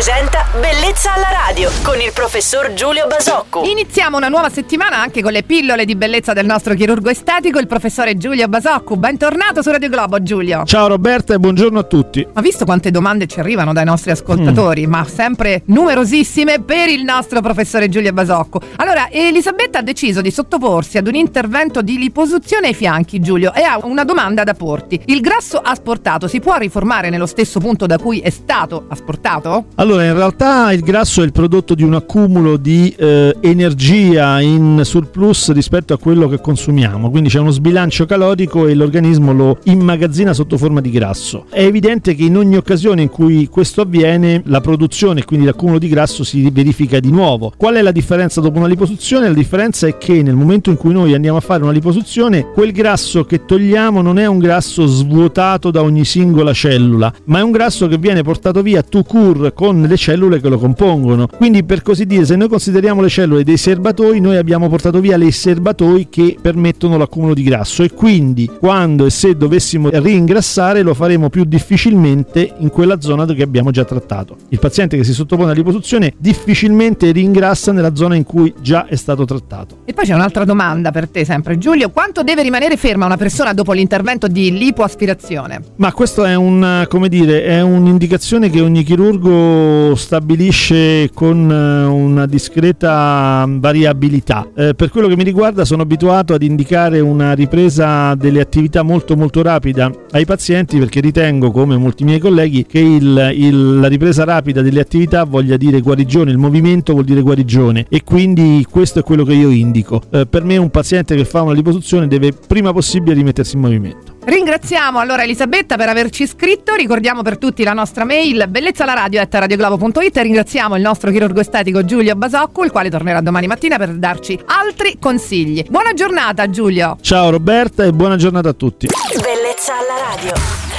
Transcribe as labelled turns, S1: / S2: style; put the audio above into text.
S1: presenta Bellezza alla radio con il professor Giulio Basocco.
S2: Iniziamo una nuova settimana anche con le pillole di bellezza del nostro chirurgo estetico, il professore Giulio Basocco. Bentornato su Radio Globo, Giulio.
S3: Ciao Roberta e buongiorno a tutti.
S2: Ma visto quante domande ci arrivano dai nostri ascoltatori, mm. ma sempre numerosissime per il nostro professore Giulio Basocco. Allora, Elisabetta ha deciso di sottoporsi ad un intervento di liposuzione ai fianchi, Giulio, e ha una domanda da porti. Il grasso asportato si può riformare nello stesso punto da cui è stato asportato?
S3: Allora, in realtà il grasso è il prodotto di un accumulo di eh, energia in surplus rispetto a quello che consumiamo, quindi c'è uno sbilancio calorico e l'organismo lo immagazzina sotto forma di grasso. È evidente che in ogni occasione in cui questo avviene, la produzione quindi l'accumulo di grasso si verifica di nuovo. Qual è la differenza dopo una liposuzione? La differenza è che nel momento in cui noi andiamo a fare una liposuzione, quel grasso che togliamo non è un grasso svuotato da ogni singola cellula, ma è un grasso che viene portato via to cure con le cellule che lo compongono. Quindi per così dire, se noi consideriamo le cellule dei serbatoi, noi abbiamo portato via le serbatoi che permettono l'accumulo di grasso e quindi quando e se dovessimo ringrassare lo faremo più difficilmente in quella zona che abbiamo già trattato. Il paziente che si sottopone a liposuzione difficilmente ringrassa nella zona in cui già è stato trattato.
S2: E poi c'è un'altra domanda per te sempre Giulio, quanto deve rimanere ferma una persona dopo l'intervento di lipoaspirazione?
S3: Ma questo è un, come dire, è un'indicazione che ogni chirurgo stabilisce con eh, una discreta variabilità. Eh, per quello che mi riguarda sono abituato ad indicare una ripresa delle attività molto molto rapida ai pazienti perché ritengo, come molti miei colleghi, che il, il, la ripresa rapida delle attività voglia dire guarigione, il movimento vuol dire guarigione e quindi questo è quello che io indico. Eh, per me un paziente che fa una liposuzione deve prima possibile rimettersi in movimento.
S2: Ringraziamo allora Elisabetta per averci scritto, ricordiamo per tutti la nostra mail bellezzalaradio.it e ringraziamo il nostro chirurgo estetico Giulio Basocco, il quale tornerà domani mattina per darci altri consigli. Buona giornata Giulio!
S3: Ciao Roberta e buona giornata a tutti!
S1: Bellezza alla radio!